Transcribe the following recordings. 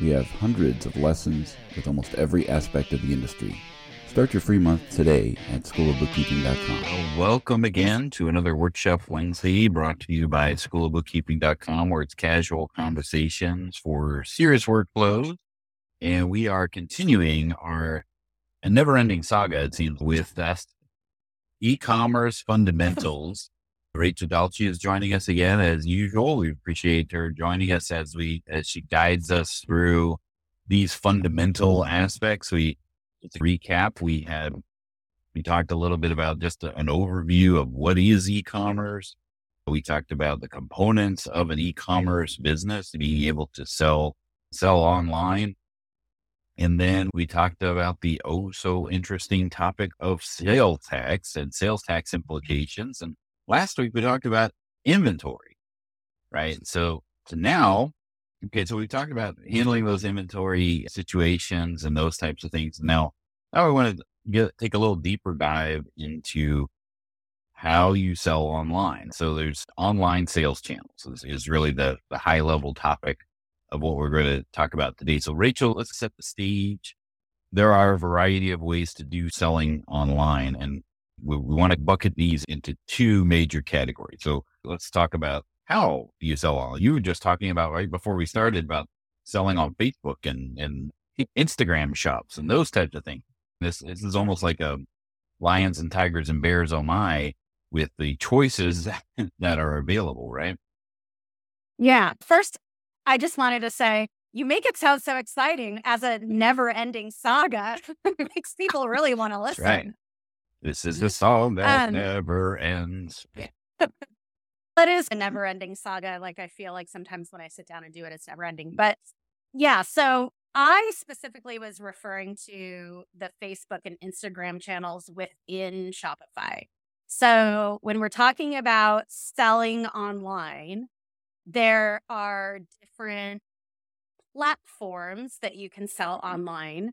We have hundreds of lessons with almost every aspect of the industry. Start your free month today at schoolofbookkeeping.com. Welcome again to another Workshop Wednesday brought to you by schoolofbookkeeping.com, where it's casual conversations for serious workflows. And we are continuing our never ending saga, it seems, with that's e-commerce fundamentals. Rachel Dalchi is joining us again as usual. We appreciate her joining us as we as she guides us through these fundamental aspects. We to recap, we had we talked a little bit about just a, an overview of what is e-commerce. We talked about the components of an e-commerce business, being able to sell sell online. And then we talked about the oh so interesting topic of sales tax and sales tax implications. And last week we talked about inventory, right? So, so now Okay, so we talked about handling those inventory situations and those types of things. Now, now I want to get take a little deeper dive into how you sell online. So there's online sales channels is, is really the, the high level topic of what we're going to talk about today. So Rachel, let's set the stage. There are a variety of ways to do selling online and we, we want to bucket these into two major categories. So let's talk about how you sell all. You were just talking about right before we started about selling on Facebook and, and Instagram shops and those types of things. This, this is almost like a lions and tigers and bears, oh my, with the choices that, that are available, right? Yeah. First, I just wanted to say you make it sound so exciting as a never ending saga. it makes people really want to listen. right. This is the song that um, never ends. That is a never ending saga. Like, I feel like sometimes when I sit down and do it, it's never ending. But yeah, so I specifically was referring to the Facebook and Instagram channels within Shopify. So when we're talking about selling online, there are different platforms that you can sell online.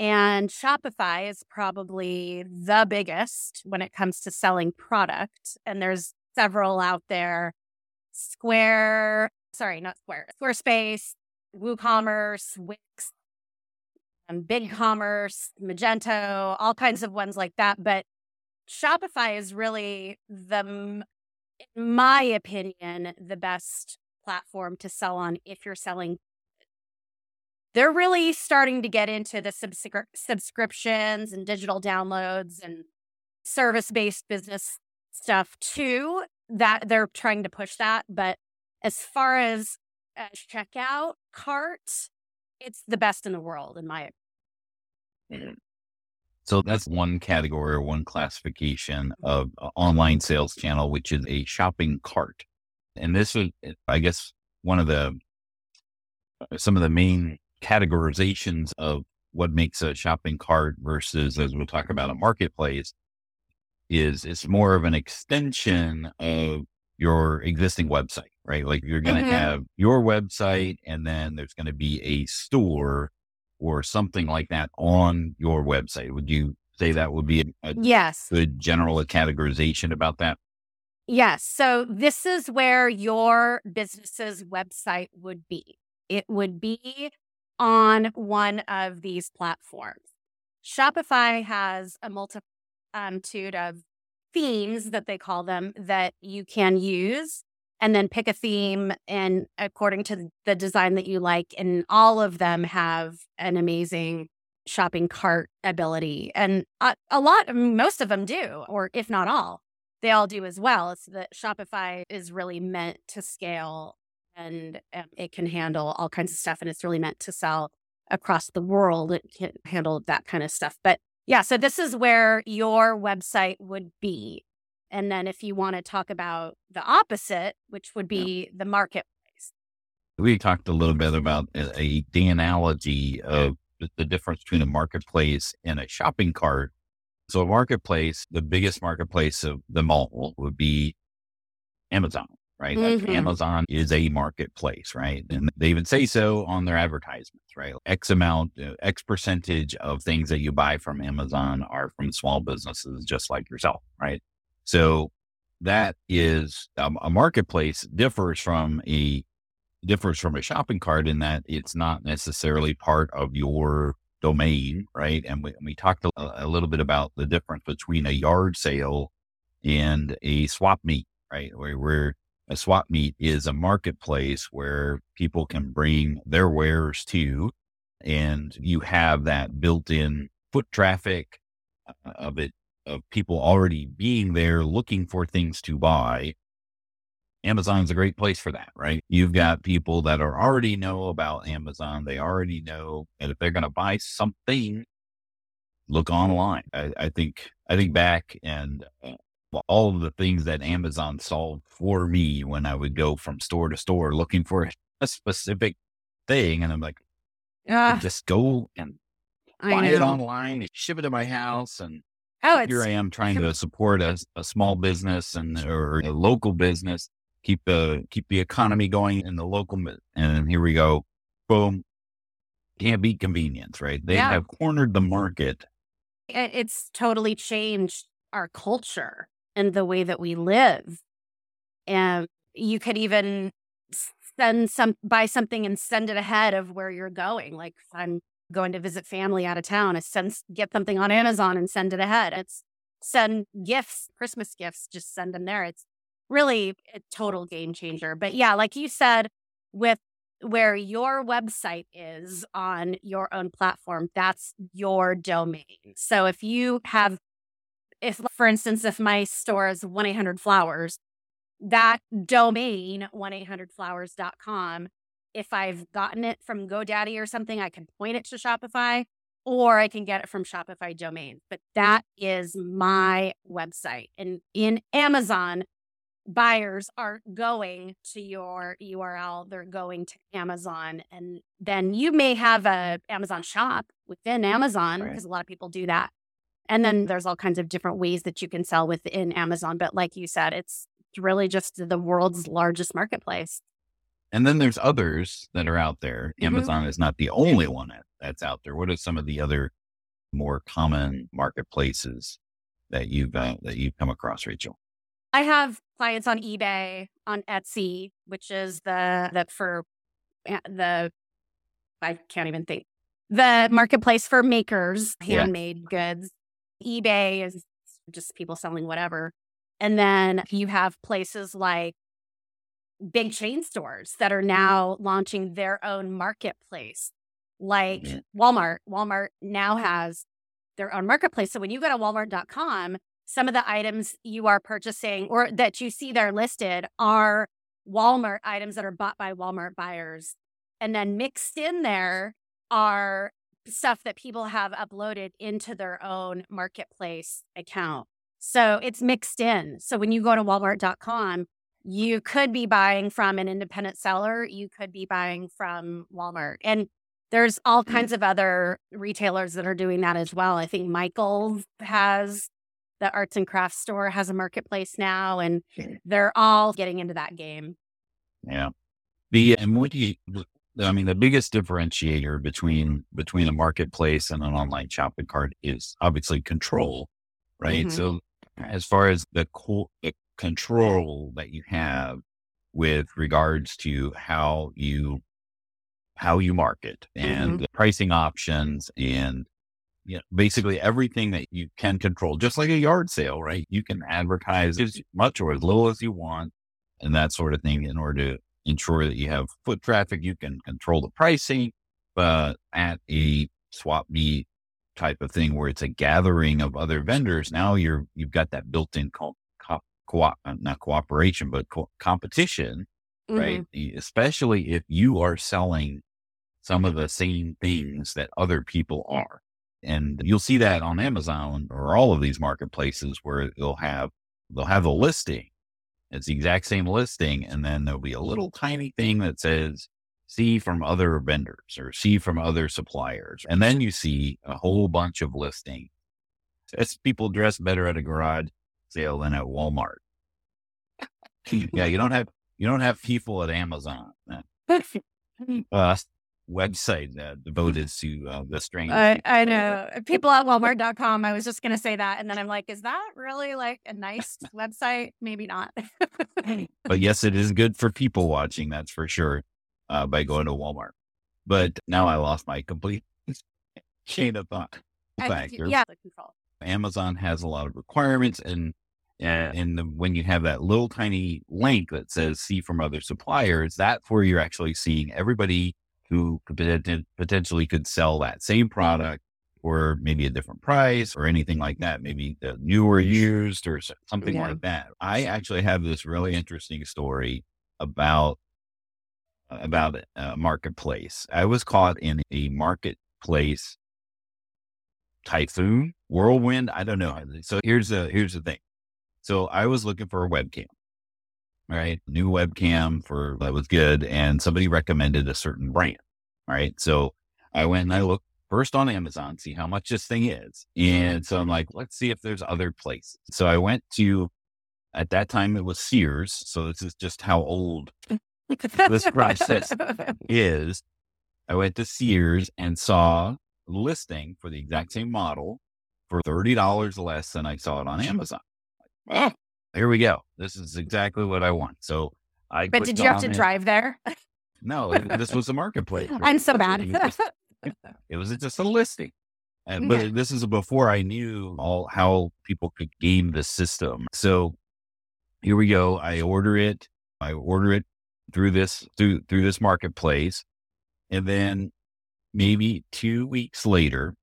And Shopify is probably the biggest when it comes to selling product. And there's several out there. Square, sorry, not Square, Squarespace, WooCommerce, Wix, um, BigCommerce, Magento, all kinds of ones like that. But Shopify is really the, in my opinion, the best platform to sell on if you're selling. They're really starting to get into the subscri- subscriptions and digital downloads and service based business stuff too that they're trying to push that but as far as a checkout cart it's the best in the world in my opinion so that's one category or one classification of uh, online sales channel which is a shopping cart. And this is i guess one of the uh, some of the main categorizations of what makes a shopping cart versus as we'll talk about a marketplace is it's more of an extension of your existing website, right? Like you're going to mm-hmm. have your website and then there's going to be a store or something like that on your website. Would you say that would be a, a yes. good general categorization about that? Yes. So this is where your business's website would be. It would be on one of these platforms. Shopify has a multitude um, of themes that they call them that you can use and then pick a theme and according to the design that you like and all of them have an amazing shopping cart ability and a, a lot most of them do or if not all they all do as well it's that shopify is really meant to scale and um, it can handle all kinds of stuff and it's really meant to sell across the world it can handle that kind of stuff but yeah. So this is where your website would be. And then if you want to talk about the opposite, which would be yeah. the marketplace. we talked a little bit about a, a the analogy of the difference between a marketplace and a shopping cart. So a marketplace, the biggest marketplace of them all would be Amazon, right? Mhm. Like Amazon is a marketplace, right? And they even say so on their advertisements, right? X amount, uh, X percentage of things that you buy from Amazon are from small businesses just like yourself, right? So that is um, a marketplace differs from a differs from a shopping cart in that it's not necessarily part of your domain, right? And we, we talked a, a little bit about the difference between a yard sale and a swap meet, right? Where, where a swap meet is a marketplace where people can bring their wares to, and you have that built-in foot traffic uh, of it of people already being there looking for things to buy. Amazon's a great place for that, right? You've got people that are already know about Amazon. They already know that if they're going to buy something, look online. I, I think I think back and uh, all of the things that Amazon solved for me when I would go from store to store looking for a specific thing, and I'm like, Ah, just go and I buy it online, ship it to my house, and Oh, here I am trying to support a, a small business and or a local business, keep the keep the economy going in the local, and here we go, boom, can't beat convenience, right? They Yeah. have cornered the market. it's totally changed our culture and the way that we live. And you could even send some buy something and send it ahead of where you're going. Like I'm going to visit family out of town, I send get something on Amazon and send it ahead. It's send gifts, Christmas gifts, just send them there. It's really a total game changer. But yeah, like you said, with where your website is on your own platform, that's your domain. So if you have, if for instance, if my store is 1 800 flowers, that domain, 1 800flowers.com, if I've gotten it from GoDaddy or something, I can point it to Shopify or I can get it from Shopify domain. But that is my website. And in Amazon, buyers are going to your URL, they're going to Amazon, and then you may have a Amazon shop within Amazon Right. because a lot of people do that. And then there's all kinds of different ways that you can sell within Amazon. But like you said, it's really just the world's largest marketplace. And then there's others that are out there. Mhm. Amazon is not the only one that's out there. What are some of the other more common marketplaces that you've uh, that you've come across, Rachel? I have clients on eBay, on Etsy, which is the the for uh, the I can't even think the marketplace for makers, Yeah. handmade goods. eBay is just people selling whatever, and then you have places like big chain stores that are mm-hmm. now launching their own marketplace, like Yeah. Walmart. Walmart now has their own marketplace. So when you go to walmart.com, some of the items you are purchasing or that you see there listed are Walmart items that are bought by Walmart buyers. And then mixed in there are stuff that people have uploaded into their own marketplace account. So it's mixed in. So when you go to walmart.com, you could be buying from an independent seller, you could be buying from Walmart. And there's all mm-hmm. kinds of other retailers that are doing that as well. I think Michael's has the arts and crafts store has a marketplace now, and they're all getting into that game. Yeah. The and what do you I mean the biggest differentiator between between a marketplace and an online shopping cart is obviously control, right? Mhm. So as far as the, co- the control that you have with regards to how you how you market and the pricing options and you know, basically everything that you can control, just like a yard sale, right? You can advertise as much or as little as you want and that sort of thing in order to ensure that you have foot traffic. You can control the pricing, but at a swap meet type of thing where it's a gathering of other vendors, now you're, you've got that built in co- co- co- uh, not cooperation, but co- competition right? E- Especially if you are selling some of the same things that other people are. And you'll see that on Amazon or all of these marketplaces where they'll have they'll have a listing. It's the exact same listing, and then there'll be a little tiny thing that says see from other vendors or see from other suppliers. And then you see a whole bunch of listing. It's people dress better at a garage sale than at Walmart. yeah, you don't have you don't have people at Amazon. Uh, website uh, devoted to uh, the strange. I, I know people at Walmart.com. I was just going to say that, and then I'm like, is that really like a nice website? Maybe not. but yes, it is good for people watching. That's for sure. Uh, by going to Walmart, but now I lost my complete chain of thought. Factor. Yeah, control. Amazon has a lot of requirements, and and the, when you have that little tiny link that says "see from other suppliers," that's where you're actually seeing everybody who could potentially could sell that same product or maybe a different price or anything like that, maybe the newer used or something yeah. like that. I actually have this really interesting story about uh, about a uh, marketplace. I was caught in a marketplace typhoon, whirlwind. I don't know. So here's the here's the thing. So I was looking for a webcam right? New webcam for that was good. And somebody recommended a certain brand, right? So I went and I looked first on Amazon, see how much this thing is. And so I'm like, let's see if there's other places. So I went to, at that time it was Sears. So this is just how old this process is. I went to Sears and saw listing for the exact same model for $30 less than I saw it on Amazon. Oh, here we go. This is exactly what I want. So I. But did you have to it. drive there? No, this was a marketplace. I'm so bad. It was, just, it was just a listing. And, but this is before I knew all how people could game the system. So here we go. I order it. I order it through this through through this marketplace, and then maybe two weeks later,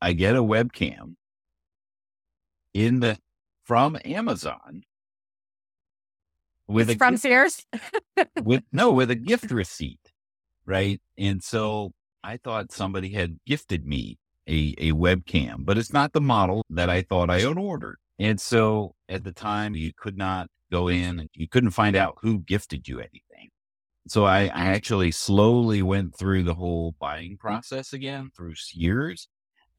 I get a webcam in the from Amazon with it's a from gift, Sears with no with a gift receipt, right? And so I thought somebody had gifted me a a webcam, but it's not the model that I thought I had ordered. And so at the time, you could not go in and you couldn't find out who gifted you anything. So I, I actually slowly went through the whole buying process again through Sears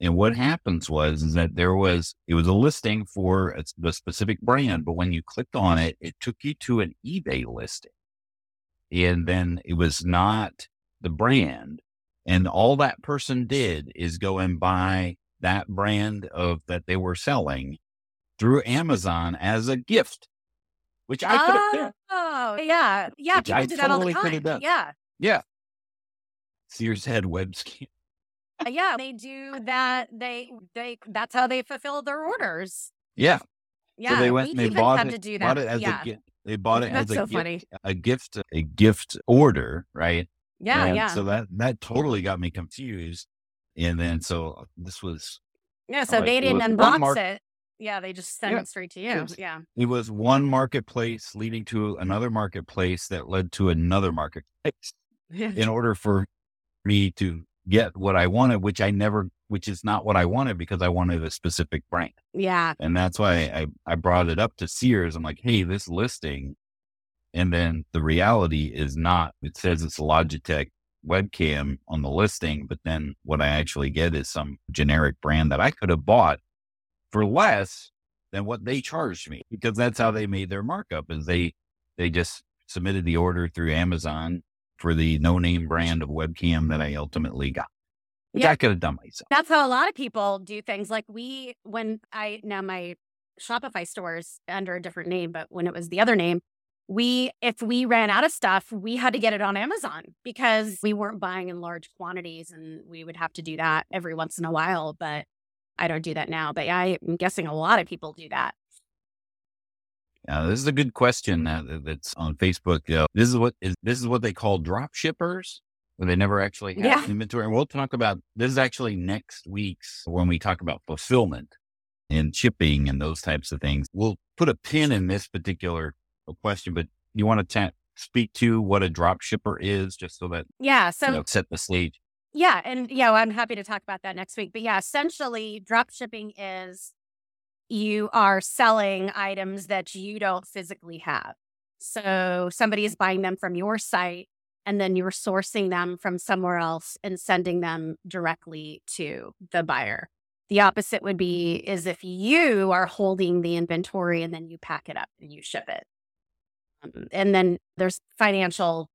and what happens was is that there was it was a listing for a, the specific brand, but when you clicked on it, it took you to an eBay listing, and then it was not the brand. And all that person did is go and buy that brand of that they were selling through Amazon as a gift, which I could have done. Oh, yeah, yeah, people I do that totally all the time. Yeah, yeah. Sears had web scan uh, yeah, they do that. They they that's how they fulfill their orders. Yeah. Yeah. So they went and they bought it, to do that. bought it as yeah. a gift. They bought it that's as so a funny. gift, a gift, a gift order, right? Yeah, and yeah. So that that totally got me confused. And then so uh, this was Yeah, so they didn't unbox mar- it. Yeah, they just sent yeah. it straight to you. It was, yeah. It was one marketplace leading to another marketplace that led to another marketplace in order for me to get what I wanted, which I never, which is not what I wanted because I wanted a specific brand. Yeah. And that's why I, I brought it up to Sears. I'm like, hey, this listing. And then the reality is not, it says it's a Logitech webcam on the listing, but then what I actually get is some generic brand that I could have bought for less than what they charged me because that's how they made their markup is they, they just submitted the order through Amazon for the no name brand of webcam that I ultimately got. Which yeah. I could have done myself. That's how a lot of people do things. Like we, when I now my Shopify stores under a different name, but when it was the other name, we if we ran out of stuff, we had to get it on Amazon because we weren't buying in large quantities, and we would have to do that every once in a while. But I don't do that now. But yeah, I'm guessing a lot of people do that. Uh, this is a good question uh, that's on Facebook. Uh, this is what is this is what they call drop shippers, where they never actually have yeah. inventory. And we'll talk about this is actually next week's when we talk about fulfillment and shipping and those types of things. We'll put a pin in this particular question, but you want to ta- speak to what a drop shipper is, just so that yeah, so you know, set the stage. Yeah, and yeah, well, I'm happy to talk about that next week. But yeah, essentially, drop shipping is you are selling items that you don't physically have. So somebody is buying them from your site and then you're sourcing them from somewhere else and sending them directly to the buyer. The opposite would be is if you are holding the inventory and then you pack it up and you ship it. Um, and then there's financial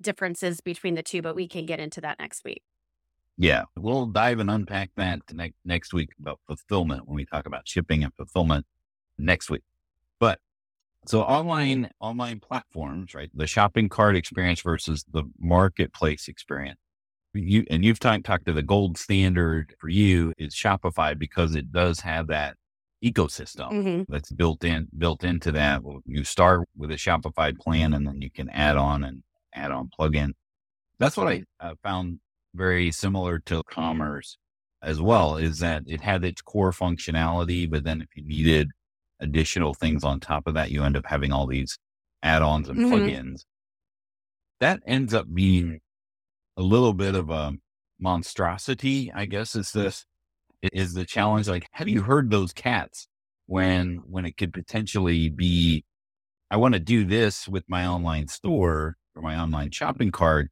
differences between the two, but we can get into that next week. Yeah, we'll dive and unpack that next next week about fulfillment when we talk about shipping and fulfillment next week. But so online online platforms, right? The shopping cart experience versus the marketplace experience. You and you've talked talked to the gold standard for you is Shopify because it does have that ecosystem Mhm. that's built in built into that. You start with a Shopify plan and then you can add on and add on plugin. That's what I uh, found very similar to commerce as well is that it had its core functionality, but then if you needed additional things on top of that, you end up having all these add-ons and Mhm. plugins. That ends up being a little bit of a monstrosity, I guess is this is the challenge. Like, have you heard those cats when when it could potentially be I want to do this with my online store or my online shopping cart.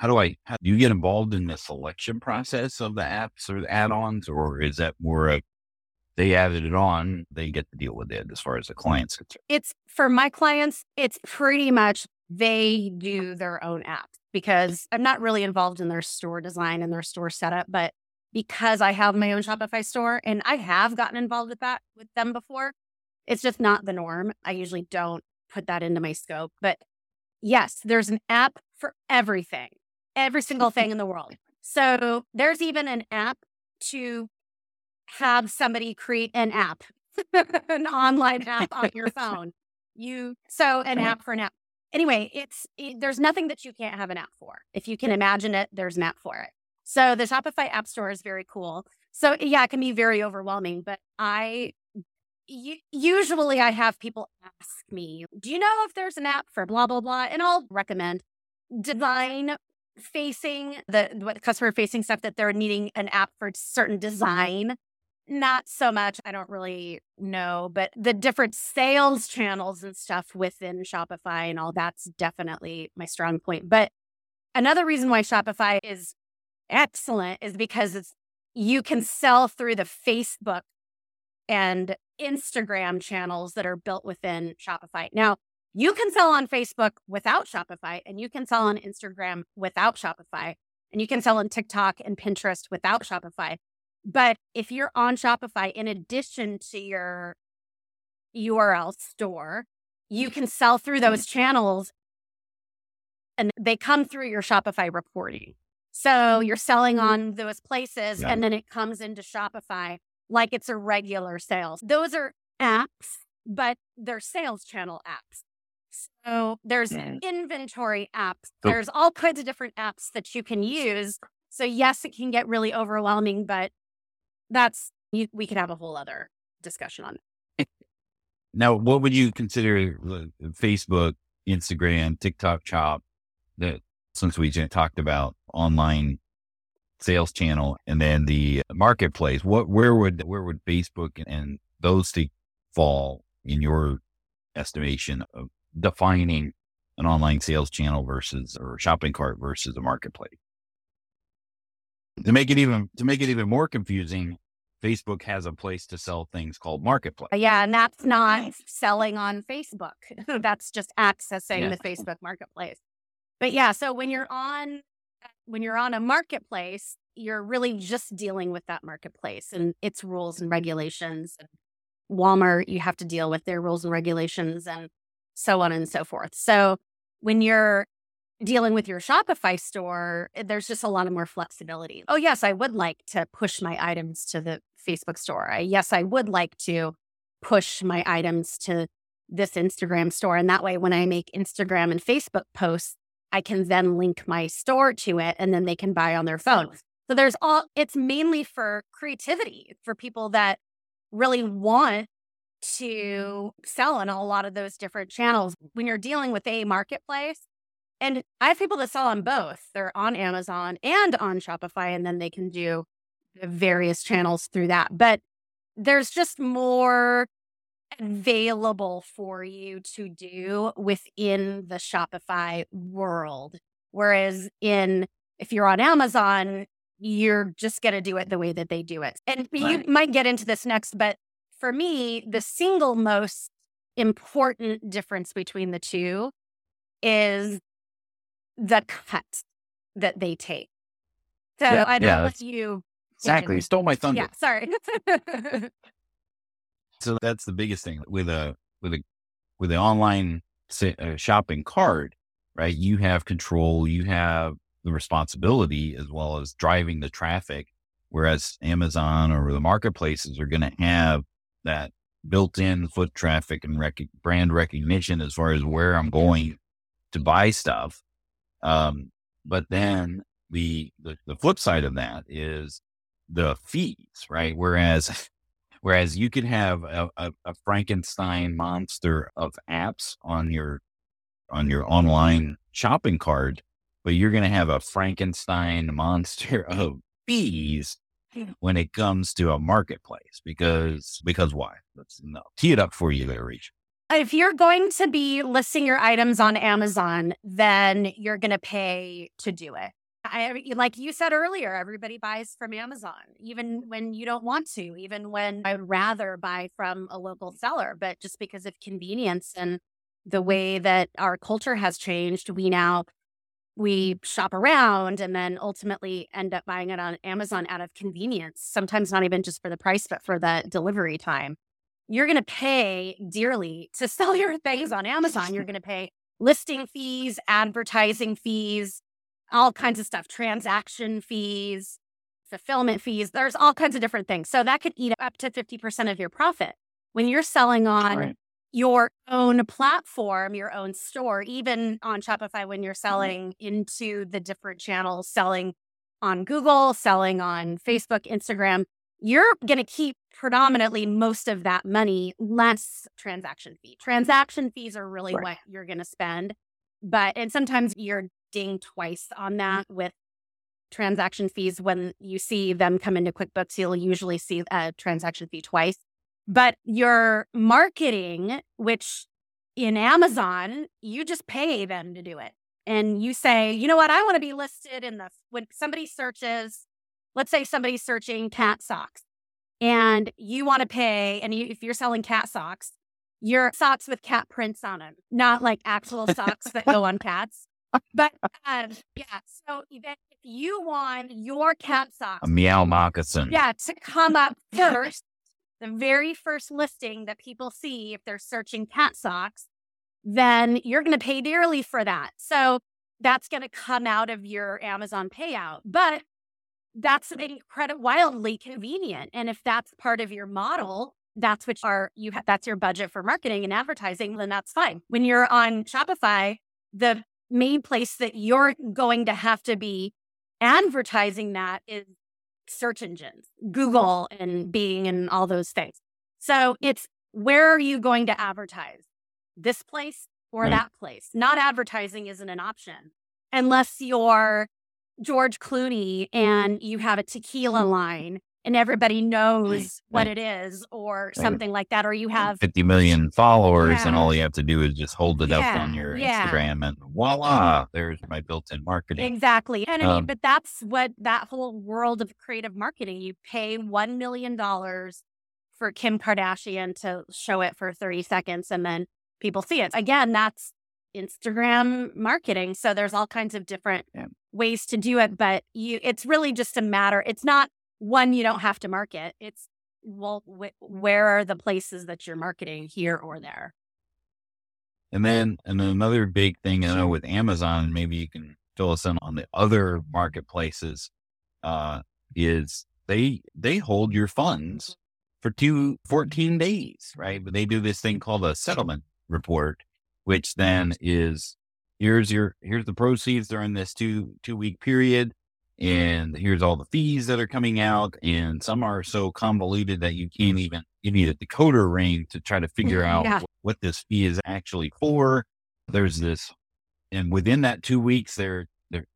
How do I, how, do you get involved in the selection process of the apps or the add-ons, or is that more of they added it on, they get to deal with it as far as the client's concerned? It's for my clients, it's pretty much they do their own apps because I'm not really involved in their store design and their store setup, but because I have my own Shopify store and I have gotten involved with that with them before, it's just not the norm. I usually don't put that into my scope. But yes, there's an app for everything, every single thing in the world. So there's even an app to have somebody create an app, an online app on your phone. You so an app for an app. Anyway, it's it, there's nothing that you can't have an app for. If you can imagine it, there's an app for it. So the Shopify App Store is very cool. So yeah, it can be very overwhelming, but I usually I have people ask me, "Do you know if there's an app for blah blah blah?" And I'll recommend design facing the what customer facing stuff that they're needing an app for certain mm-hmm. design. Not so much. I don't really know, but the different sales channels and stuff within Shopify and all that's definitely my strong point. But another reason why Shopify is excellent is because it's you can sell through the Facebook and Instagram channels that are built within Shopify. Now, you can sell on Facebook without Shopify, and you can sell on Instagram without Shopify, and you can sell on TikTok and Pinterest without Shopify. But if you're on Shopify, in addition to your URL store, you can sell through mm-hmm. those channels and they come through your Shopify reporting. So mm-hmm. you're selling mm-hmm. on those places Yeah. and then it comes into Shopify like it's a regular sales. Those are apps, but they're sales channel apps. So there's inventory apps. Oh. There's all kinds of different apps that you can use. So yes, it can get really overwhelming, but that's you, we could have a whole other discussion on it. Now, what would you consider Facebook, Instagram, TikTok shop that since we just talked about online sales channel and then the marketplace, what where would where would Facebook and those fall in your estimation of defining an online sales channel versus or shopping cart versus a marketplace? To make it even to make it even more confusing, Facebook has a place to sell things called marketplace. Yeah, and that's not selling on Facebook. that's just accessing Yeah. the Facebook marketplace. But yeah, so when you're on when you're on a marketplace, you're really just dealing with that marketplace and its rules and regulations. Walmart, you have to deal with their rules and regulations and so on and so forth. So when you're dealing with your Shopify store, eh, there's just a lot of more flexibility. Oh, yes, I would like to push my items to the Facebook store. I, yes, I would like to push my items to this Instagram store. And that way, when I make Instagram and Facebook posts, I can then link my store to it and then they can buy on their phone. So there's all, it's mainly for creativity, for people that really want to sell on a lot of those different channels. When you're dealing with a marketplace, and I have people that sell on both. They're on Amazon and on Shopify, and then they can do the various channels through that. But there's just more available for you to do within the Shopify world Whereas in if you're on Amazon, you're just going to do it the way that they do it. And right. you might get into this next, but for me, the single most important difference between the two is the cut that they take. So yeah, I don't yeah, let you exactly you stole my thunder. Yeah, sorry. so that's the biggest thing with a with a with an online uh, shopping cart, right? You have control, you have the responsibility as well as driving the traffic. Whereas Amazon or the marketplaces are going to have that built in foot traffic and rec- brand recognition as far as where I'm going to buy stuff. Um, but then the, the, the flip side of that is the fees, right? Whereas, whereas you could have a, a, a Frankenstein monster of apps on your, on your online shopping cart, but you're going to have a Frankenstein monster of fees Hmm. when it comes to a marketplace because because why? Let's no, tee it up for you there, Reach. If you're going to be listing your items on Amazon, then you're going to pay to do it. I, like you said earlier, everybody buys from Amazon, even when you don't want to, even when I would rather buy from a local seller. But just because of convenience and the way that our culture has changed, we now we shop around and then ultimately end up buying it on Amazon out of convenience, sometimes not even just for the price, but for the delivery time. You're going to pay dearly to sell your things on Amazon. You're going to pay listing fees, advertising fees, all kinds of stuff, transaction fees, fulfillment fees. There's all kinds of different things. So that could eat up to 50% of your profit. When you're selling on right your own platform, your own store, even on Shopify when you're mm-hmm. selling into the different channels, selling on Google, selling on Facebook, Instagram, you're going to keep predominantly most of that money less transaction fee. Transaction fees are really right. what you're going to spend. But, and sometimes you're dinged twice on that with transaction fees. When you see them come into QuickBooks, you'll usually see a transaction fee twice. But your marketing, which in Amazon, you just pay them to do it. And you say, you know what, I want to be listed in the, when somebody searches, let's say somebody's searching cat socks and you want to pay, and you, if you're selling cat socks, your socks with cat prints on them, not like actual socks that go on cats. But um, yeah, so if you want your cat socks, a meow moccasin, yeah, to come up first, the very first listing that people see if they're searching cat socks, then you're going to pay dearly for that. So that's going to come out of your Amazon payout. But that's incredibly wildly convenient. And if that's part of your model, that's what are you ha- that's your budget for marketing and advertising, then that's fine. When you're on Shopify, the main place that you're going to have to be advertising that is search engines, Google and Bing and all those things. So it's where are you going to advertise? This place or right. that place? Not advertising isn't an option unless you're George Clooney and you have a tequila line and everybody knows what it is or something like that or you have 50 million followers yeah. and all you have to do is just hold it yeah. up on your yeah. instagram and voila there's my built-in marketing exactly and um, I mean, um but that's what that whole world of creative marketing you pay $1 million for kim kardashian to show it for 30 seconds and then people see it again that's instagram marketing so there's all kinds of different ways to do it but you it's really just a matter it's not one you don't have to market. It's well, wh- where are the places that you're marketing here or there? And then, and another big thing I know with Amazon, maybe you can fill us in on the other marketplaces, uh, is they, they hold your funds for two, 14 days, right? But they do this thing called a settlement report, which then is here's your, here's the proceeds during this two, two week period and here's all the fees that are coming out and some are so convoluted that you can't even you need a decoder ring to try to mm, figure out yeah. what this fee is actually for. There's this and within that two weeks there there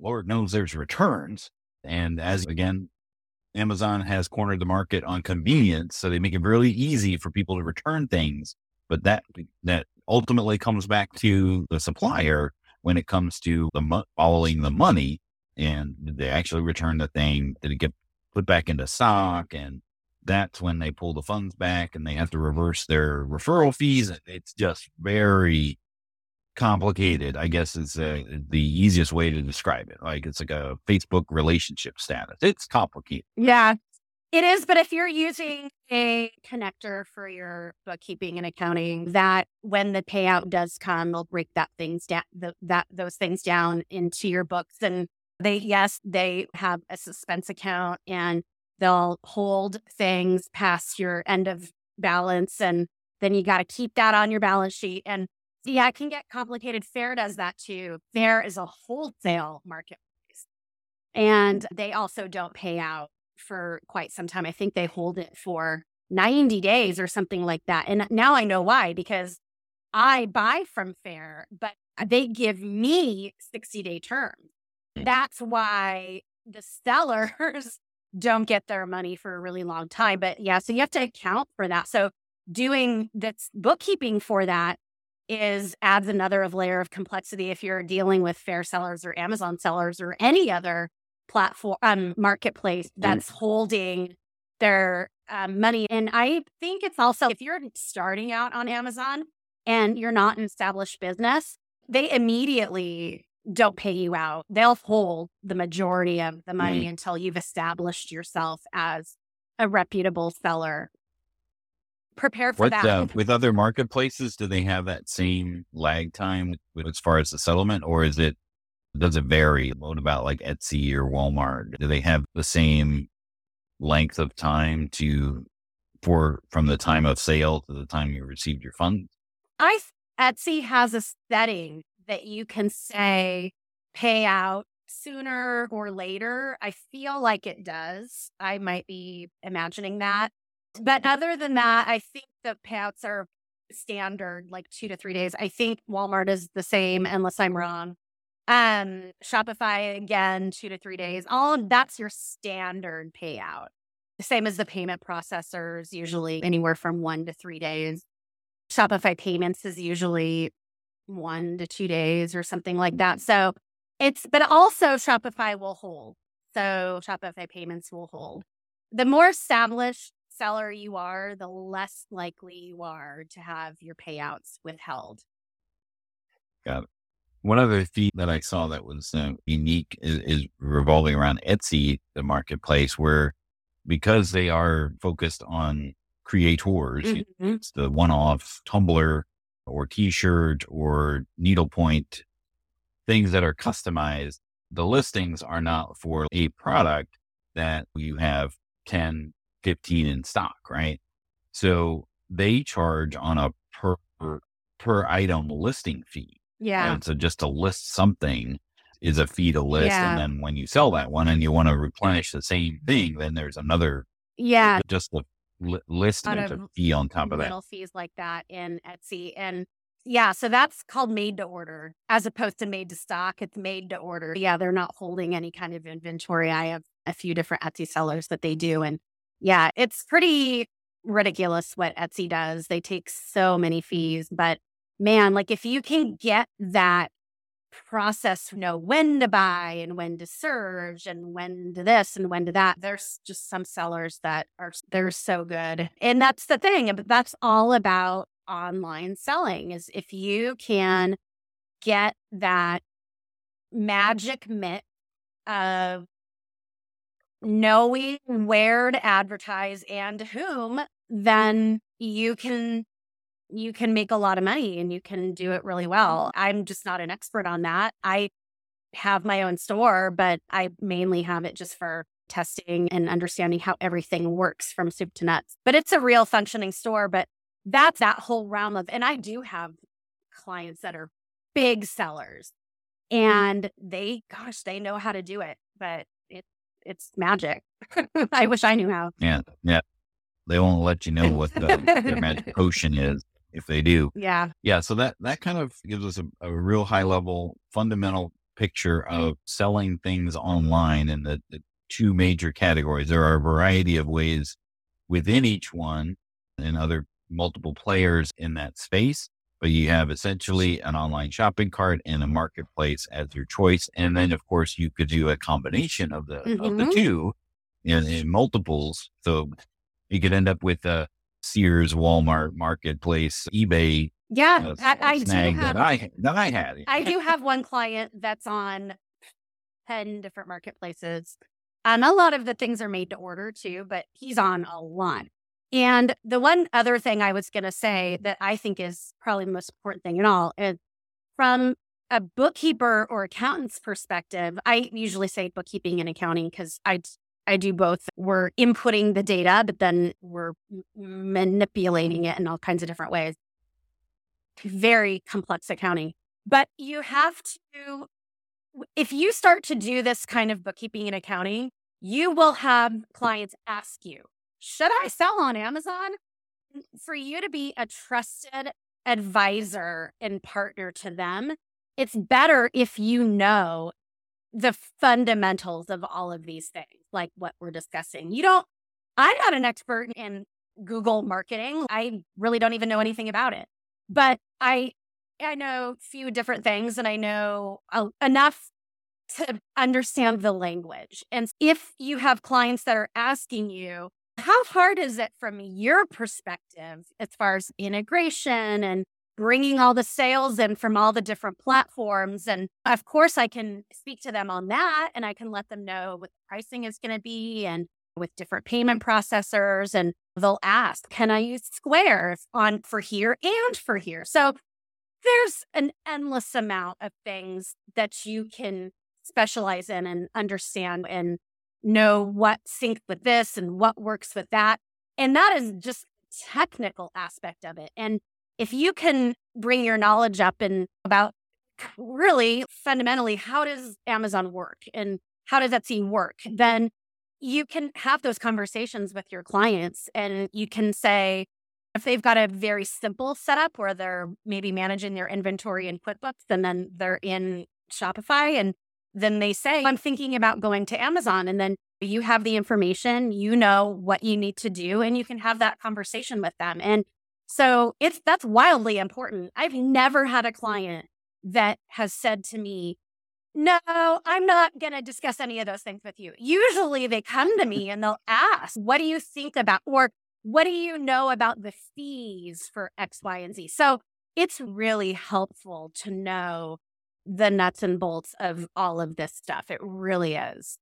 lord knows there's returns. And as again amazon has cornered the market on convenience so they make it really easy for people to return things. But that that ultimately comes back to the supplier when it comes to the mo- following the money and they actually return the thing? Did it get put back into stock? And that's when they pull the funds back and they have to reverse their referral fees. It's just very complicated, I guess is uh, the easiest way to describe it. Like it's like a Facebook relationship status. It's complicated. Yeah, it is. But if you're using a connector for your bookkeeping and accounting, that when the payout does come, they'll break that things down, the, that those things down into your books. And they, yes, they have a suspense account and they'll hold things past your end of balance and then you got to keep that on your balance sheet and yeah, it can get complicated. Faire does that too. Faire is a wholesale marketplace. And they also don't pay out for quite some time. I think they hold it for 90 days or something like that. And now I know why, because I buy from Faire, but they give me 60 day terms. Hmm. That's why the sellers don't get their money for a really long time. But yeah, so you have to account for that. So doing that's bookkeeping for that is adds another of layer of complexity if you're dealing with Faire sellers or Amazon sellers or any other platform um, marketplace mm. that's mm. holding their um, money. And I think it's also if you're starting out on Amazon and you're not an established business, they immediately don't pay you out. They'll hold the majority of the money mm. until you've established yourself as a reputable seller prepare for what, that. Uh, with other marketplaces, do they have that same lag time with, as far as the settlement, or is it does it vary? What about like Etsy or Walmart? Do they have the same length of time to for from the time of sale to the time you received your funds? I Etsy has a setting that you can say pay out sooner or later. I feel like it does. I might be imagining that. But other than that, I think the payouts are standard, like two to three days. I think Walmart is the same, unless I'm wrong. Um, Shopify again, two to three days. All that's your standard payout. The same as the payment processors, usually anywhere from one to three days. Shopify payments is usually one to two days or something like that. So it's, but also Shopify will hold. So Shopify payments will hold. The more established seller you are, the less likely you are to have your payouts withheld. Got it. One other fee that I saw that was uh, unique is, is, revolving around Etsy, the marketplace, where because they are focused on creators, mm-hmm. it's the one off tumbler or t shirt or needlepoint, things that are customized. The listings are not for a product that you have 10, 15 in stock, right? So they charge on a per per item listing fee. Yeah. And so just to list something is a fee to list. Yeah. And then when you sell that one and you want to replenish the same thing, then there's another Yeah. Just the li- list there's a fee on top of that. Little fees like that in Etsy. And yeah, so that's called made to order as opposed to made to stock. It's made to order. Yeah, they're not holding any kind of inventory. I have a few different Etsy sellers that they do. And yeah, it's pretty ridiculous what Etsy does. They take so many fees, but man, like if you can get that process, know when to buy and when to surge and when to this and when to that, there's just some sellers that are they're so good. And that's the thing, but that's all about online selling is if you can get that magic mix of knowing where to advertise and whom, then you can you can make a lot of money and you can do it really mm-hmm. well. I'm just not an expert on that. I have my own store, but I mainly have it just for testing and understanding how everything works from soup to nuts. But it's a real functioning store, but that's that whole realm of and I do have clients that are big sellers mm-hmm. and they gosh, they know how to do it, but it's magic. I wish I knew how. Yeah. Yeah. They won't let you know what the, their magic potion is if they do. Yeah. Yeah. So that, that kind of gives us a, a real high level fundamental picture of selling things online in the, the two major categories. There are a variety of ways within each one and other multiple players in that space. but you have essentially an online shopping cart and a marketplace as your choice. And then, of course, you could do a combination of the mm-hmm. of the mm-hmm. two in, in, multiples. So you could end up with a Sears, Walmart, marketplace, eBay. Yeah, uh, I, I do have, that I that I had. I do have one client that's on ten different marketplaces, and a lot of the things are made to order too. But he's on a lot. And the one other thing I was going to say that I think is probably the most important thing in all is from a bookkeeper or accountant's perspective, I usually say bookkeeping and accounting because I I do both. We're inputting the data, but then we're manipulating it in all kinds of different ways. Very complex accounting. But you have to, if you start to do this kind of bookkeeping and accounting, you will have clients ask you, should I sell on Amazon? For you to be a trusted advisor and partner to them, it's better if you know the fundamentals of all of these things, like what we're discussing. You don't, I'm not an expert in Google marketing. I really don't even know anything about it, but I, I know a few different things and I know enough to understand the language. And if you have clients that are asking you, how hard is it from your perspective as far as integration and bringing all the sales in from all the different platforms? And of course, I can speak to them on that and I can let them know what the pricing is going to be and with different payment processors. And they'll ask, can I use Square on for here and for here? So there's an endless amount of things that you can specialize in and understand and know what syncs with this and what works with that. And that is just technical aspect of it. And if you can bring your knowledge up and about really fundamentally how does Amazon work and how does Etsy work, then you can have those conversations with your clients and you can say, if they've got a very simple setup where they're maybe managing their inventory in QuickBooks and then they're in Shopify and then they say, I'm thinking about going to Amazon. And then you have the information, you know what you need to do, and you can have that conversation with them. And so it's that's wildly important. I've never had a client that has said to me, no, I'm not going to discuss any of those things with you. Usually they come to me and they'll ask, what do you think about, or what do you know about the fees for X, Y, and Z? So it's really helpful to know the nuts and bolts of all of this stuff. It really is.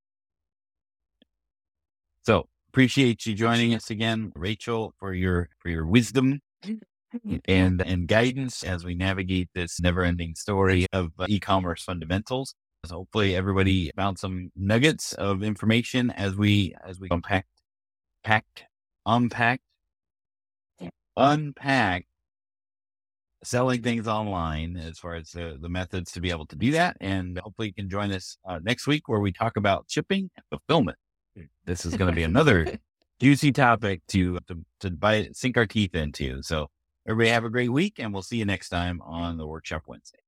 So appreciate you joining us again, Rachel, for your for your wisdom and and guidance as we navigate this never-ending story of uh, e-commerce fundamentals. So hopefully everybody found some nuggets of information as we as we unpack packed unpacked unpack selling things online as far as the, the methods to be able to do that. And hopefully you can join us uh, next week where we talk about shipping and fulfillment. This is going to be another juicy topic to, to, to bite, sink our teeth into. So everybody have a great week and we'll see you next time on the Workshop Wednesday.